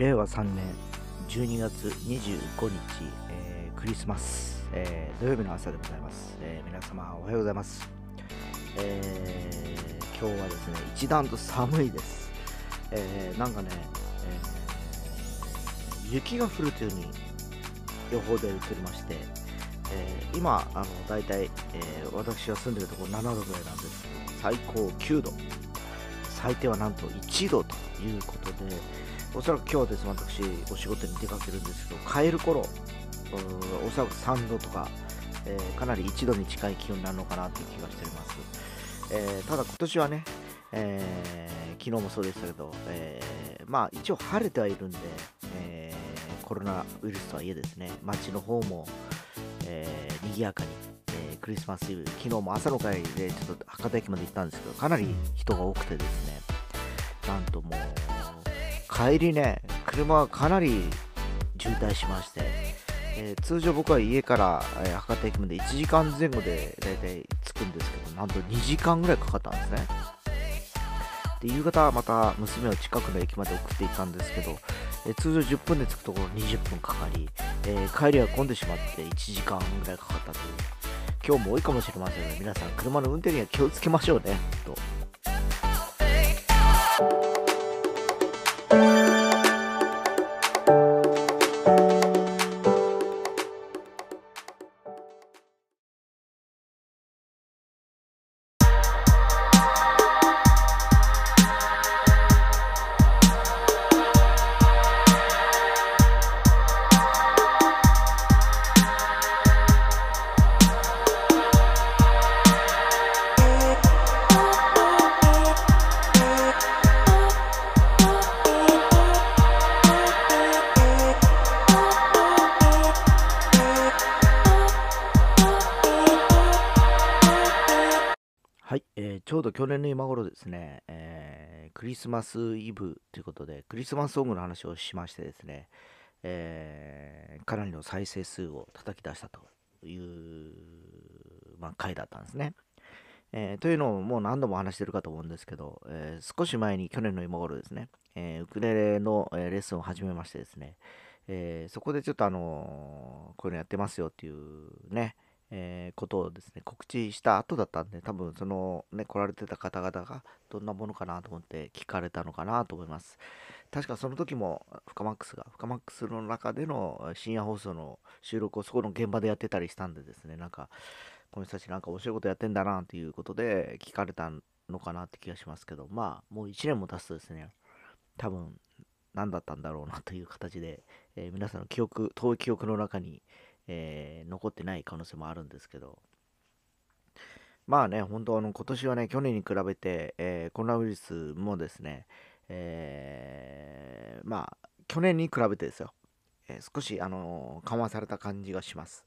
令和3年12月25日、えークリスマス、えー土曜日の朝でございます、えー皆様おはようございます、え今日はですね一段と寒いです、えなんかね、え雪が降るというふうに予報で言っておりまして、え今あの大体、え私が住んでるところ7度ぐらいなんです。けど最高9度。最低はなんと1度ということでおそらく今日です私お仕事に出かけるんですけど帰る頃おそらく3度とか、えーかなり1度に近い気温になるのかなという気がしております、えーただ今年はね、えー昨日もそうでしたけど、えーまあ一応晴れてはいるんで、えコロナウイルスとはいえですね街の方も、えー賑やかに、えクリスマスイブ昨日も朝の会でちょっと博多駅まで行ったんですけどかなり人が多くてですねなんともう帰りね車はかなり渋滞しまして、えー通常僕は家から、えー博多駅まで1時間前後でだいたい着くんですけどなんと2時間ぐらいかかったんですね。で夕方また娘を近くの駅まで送っていったんですけど、えー通常10分で着くところ20分かかり、え帰りは混んでしまって1時間ぐらいかかったという。今日も多いかもしれませんが皆さん車の運転には気をつけましょうねと。えーちょうど去年の今頃ですね、えークリスマスイブということで、クリスマスソングの話をしましてですね、えーかなりの再生数を叩き出したという、まあ、回だったんですね。えーというのをもう何度も話してるかと思うんですけど、えー少し前に去年の今頃ですね、えーウクレレの、えレッスンを始めましてですね、えそこでちょっとあのこういうのやってますよっていうね、えーことをですね告知した後だったんで多分そのね来られてた方々がどんなものかなと思って聞かれたのかなと思います。確かその時もフカマックスがフカマックスの中での深夜放送の収録をそこの現場でやってたりしたんでですねなんかこの人たちなんか面白いことやってんだなということで聞かれたのかなって気がしますけどまあもう1年も経つとですね多分何だったんだろうなという形で、えー皆さんの記憶遠い記憶の中にえー残ってない可能性もあるんですけど、まあね、本当あの、今年はね、去年に比べて、えーコロナウイルスもですね、えーまあ、去年に比べてですよ、え少し、あの緩和された感じがします。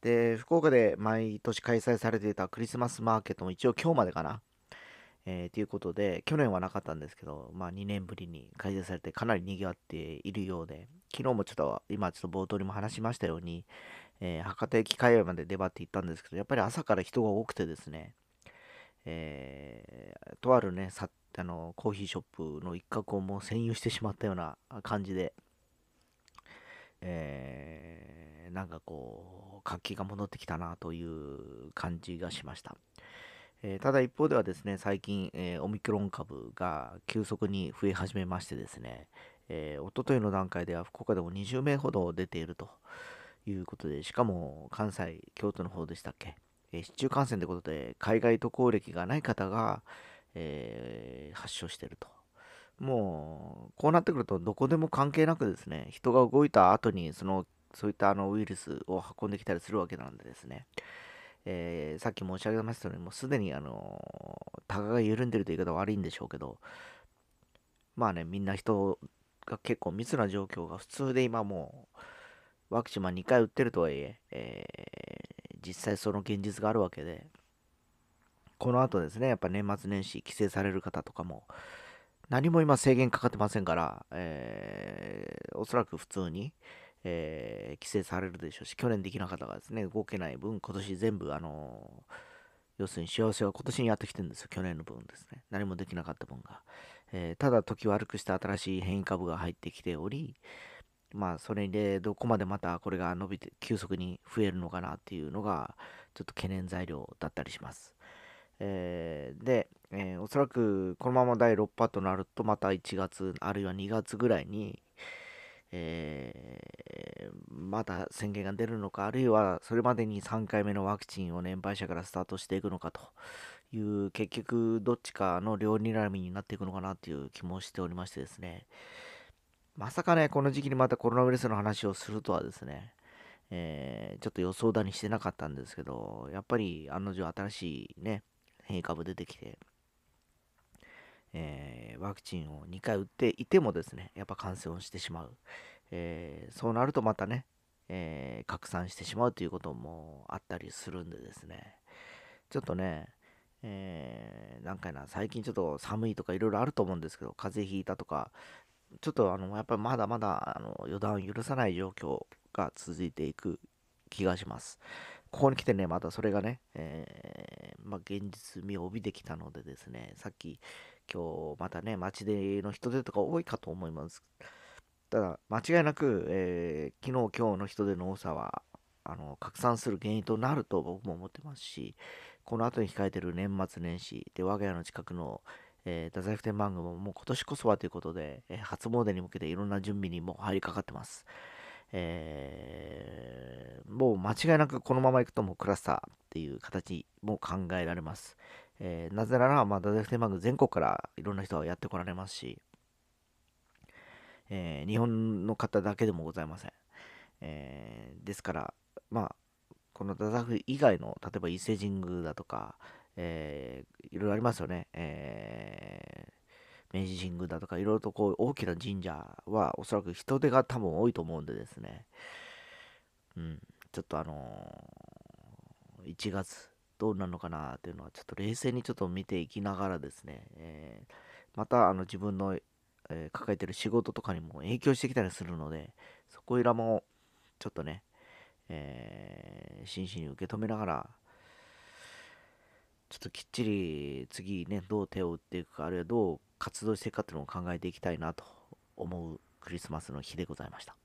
で、福岡で毎年開催されていたクリスマスマーケットも一応今日までかな。えーということで、去年はなかったんですけど、まあ2年ぶりに開催されてかなり賑わっているようで、昨日もちょっと、今ちょっと冒頭にも話しましたように、えー博多駅界隈まで出張って行ったんですけど、やっぱり朝から人が多くてですね、えーとあるね、さあのコーヒーショップの一角をもう占有してしまったような感じで、えーなんかこう、活気が戻ってきたなという感じがしました。えーただ一方ではですね、最近、えーオミクロン株が急速に増え始めましてですね、えー、一昨日の段階では福岡でも20名ほど出ているということで、しかも関西、京都の方でしたっけ、え市中感染ということで、海外渡航歴がない方が、え発症していると。もう、こうなってくると、どこでも関係なくですね、人が動いた後に、その、そういったあのウイルスを運んできたりするわけなんでですね、えーさっき申し上げましたように、もうすでにあの、タガが緩んでるという言い方は悪いんでしょうけど、まあね、みんな人が結構密な状況が普通で今もう、ワクチンまあ2回打ってるとはいええー実際その現実があるわけで、この後ですね、やっぱ年末年始帰省される方とかも、何も今制限かかってませんから、えーおそらく普通に、えー帰省されるでしょうし、去年できなかったがですね、動けない分、今年全部、あのー要するに幸せは今年にやってきてるんですよ、去年の分ですね。何もできなかった分が。えー、ただ時悪くして新しい変異株が入ってきており、まあ、それでどこまでまたこれが伸びて、急速に増えるのかなっていうのが、ちょっと懸念材料だったりします。えー、で、えー、おそらくこのまま第6波となると、また1月、あるいは2月ぐらいに、えー、また宣言が出るのか、あるいはそれまでに3回目のワクチンを年配者からスタートしていくのかという、結局どっちかの両睨みになっていくのかなという気もしておりましてですね、まさかね、この時期にまたコロナウイルスの話をするとはですね、えー、ちょっと予想だにしてなかったんですけど、やっぱり案の定新しいね、変異株出てきて、えー、ワクチンを2回打っていてもですね、やっぱ感染をしてしまう。えー、そうなるとまたね、えー、拡散してしまうということもあったりするんでですね、ちょっとね、えー、なんかな、最近ちょっと寒いとかいろいろあると思うんですけど、風邪ひいたとか、ちょっとあの、やっぱりまだまだあの予断を許さない状況が続いていく気がします。ここに来てね、またそれがね、えー、まあ、現実味を帯びてきたのでですね、さっき今日またね、街での人出とか多いかと思います。ただ、間違いなく、えー、昨日、今日の人出の多さは、あの、拡散する原因となると僕も思ってますし、この後に控えてる年末年始で、我が家の近くの、えー、太宰府天満宮ももう今年こそはということで、えー、初詣に向けていろんな準備にも入りかかってます。えー、もう間違いなくこのままいくともうクラスターっていう形も考えられます。えー、なぜなら、まあ、太宰府天満宮全国からいろんな人がやってこられますし、えー、日本の方だけでもございません。えー、ですから、まあ、この太宰府以外の、例えば伊勢神宮だとか、えー、いろいろありますよね。えー、明治神宮だとか、いろいろとこう大きな神社は、おそらく人手が多分多いと思うんでですね、うん、ちょっとあのー、1月、どうなのかなっていうのは、ちょっと冷静にちょっと見ていきながらですね、えー、またあの自分の、えー、抱えてる仕事とかにも影響してきたりするので、そこいらもちょっとね、えー、真摯に受け止めながら、ちょっときっちり次ね、どう手を打っていくか、あるいはどう活動していくかっていうのを考えていきたいなと思うクリスマスの日でございました。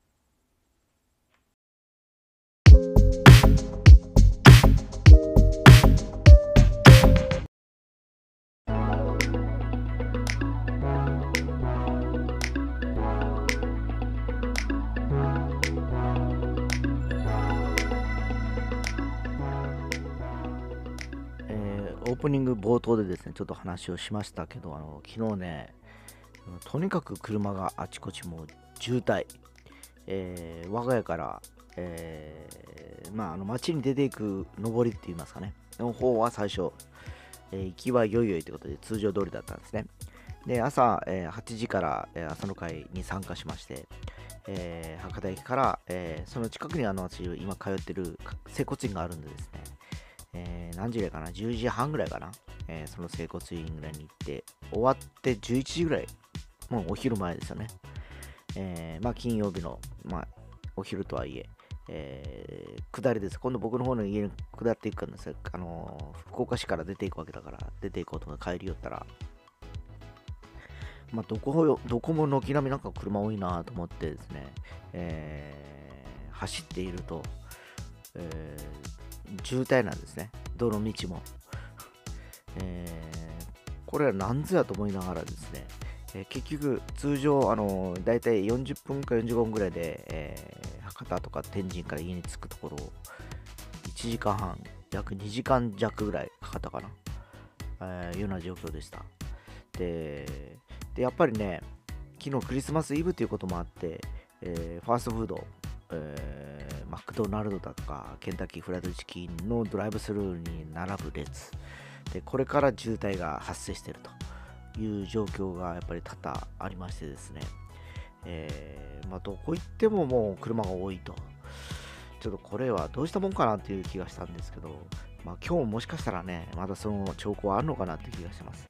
オープニング冒頭でですね、ちょっと話をしましたけど、あの昨日ね、とにかく車があちこちもう渋滞、えー、我が家から、えー、まあ、あの街に出ていく上りって言いますかね、の方は最初、えー、行きはいよいよいということで通常通りだったんですね。で、朝、え、8時から、え、朝の会に参加しまして、え、博多駅から、えその近くにあの私今通ってる整骨院があるんでですね、何時ぐらいかな ?10 時半ぐらいかな、えー、その整骨院ぐらいに行って、終わって11時ぐらい、もうお昼前ですよね。えー、まあ金曜日の、まあ、お昼とはいえ、えー、下りです。今度僕の方の家に下っていくんです。あのー、福岡市から出ていくわけだから、出ていこうとか帰り寄ったら、まあ、どこどこも軒並みなんか車多いなと思ってですね、えー、走っていると、えー、渋滞なんですね。どの道も。えー、これは何ぞやと思いながらですね、えー、結局、通常、あのー、だいたい40分か45分ぐらいで、えー、博多とか天神から家に着くところを、1時間半、約2時間弱ぐらいかかったかな、えー、いうような状況でした。で、でやっぱりね、昨日クリスマスイブということもあって、えー、ファーストフード、えー、マクドナルドだとかケンタッキーフライドチキンのドライブスルーに並ぶ列。でこれから渋滞が発生しているという状況がやっぱり多々ありましてですね、えー、まあ、どこ行ってももう車が多いと。ちょっとこれはどうしたもんかなっていう気がしたんですけど、まあ、今日もしかしたらねまだその兆候はあるのかなっていう気がします。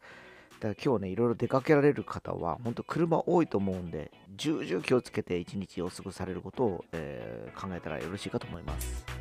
だから今日ね、いろいろ出かけられる方は、本当車多いと思うんで、重々気をつけて一日を過ごされることを、えー、考えたらよろしいかと思います。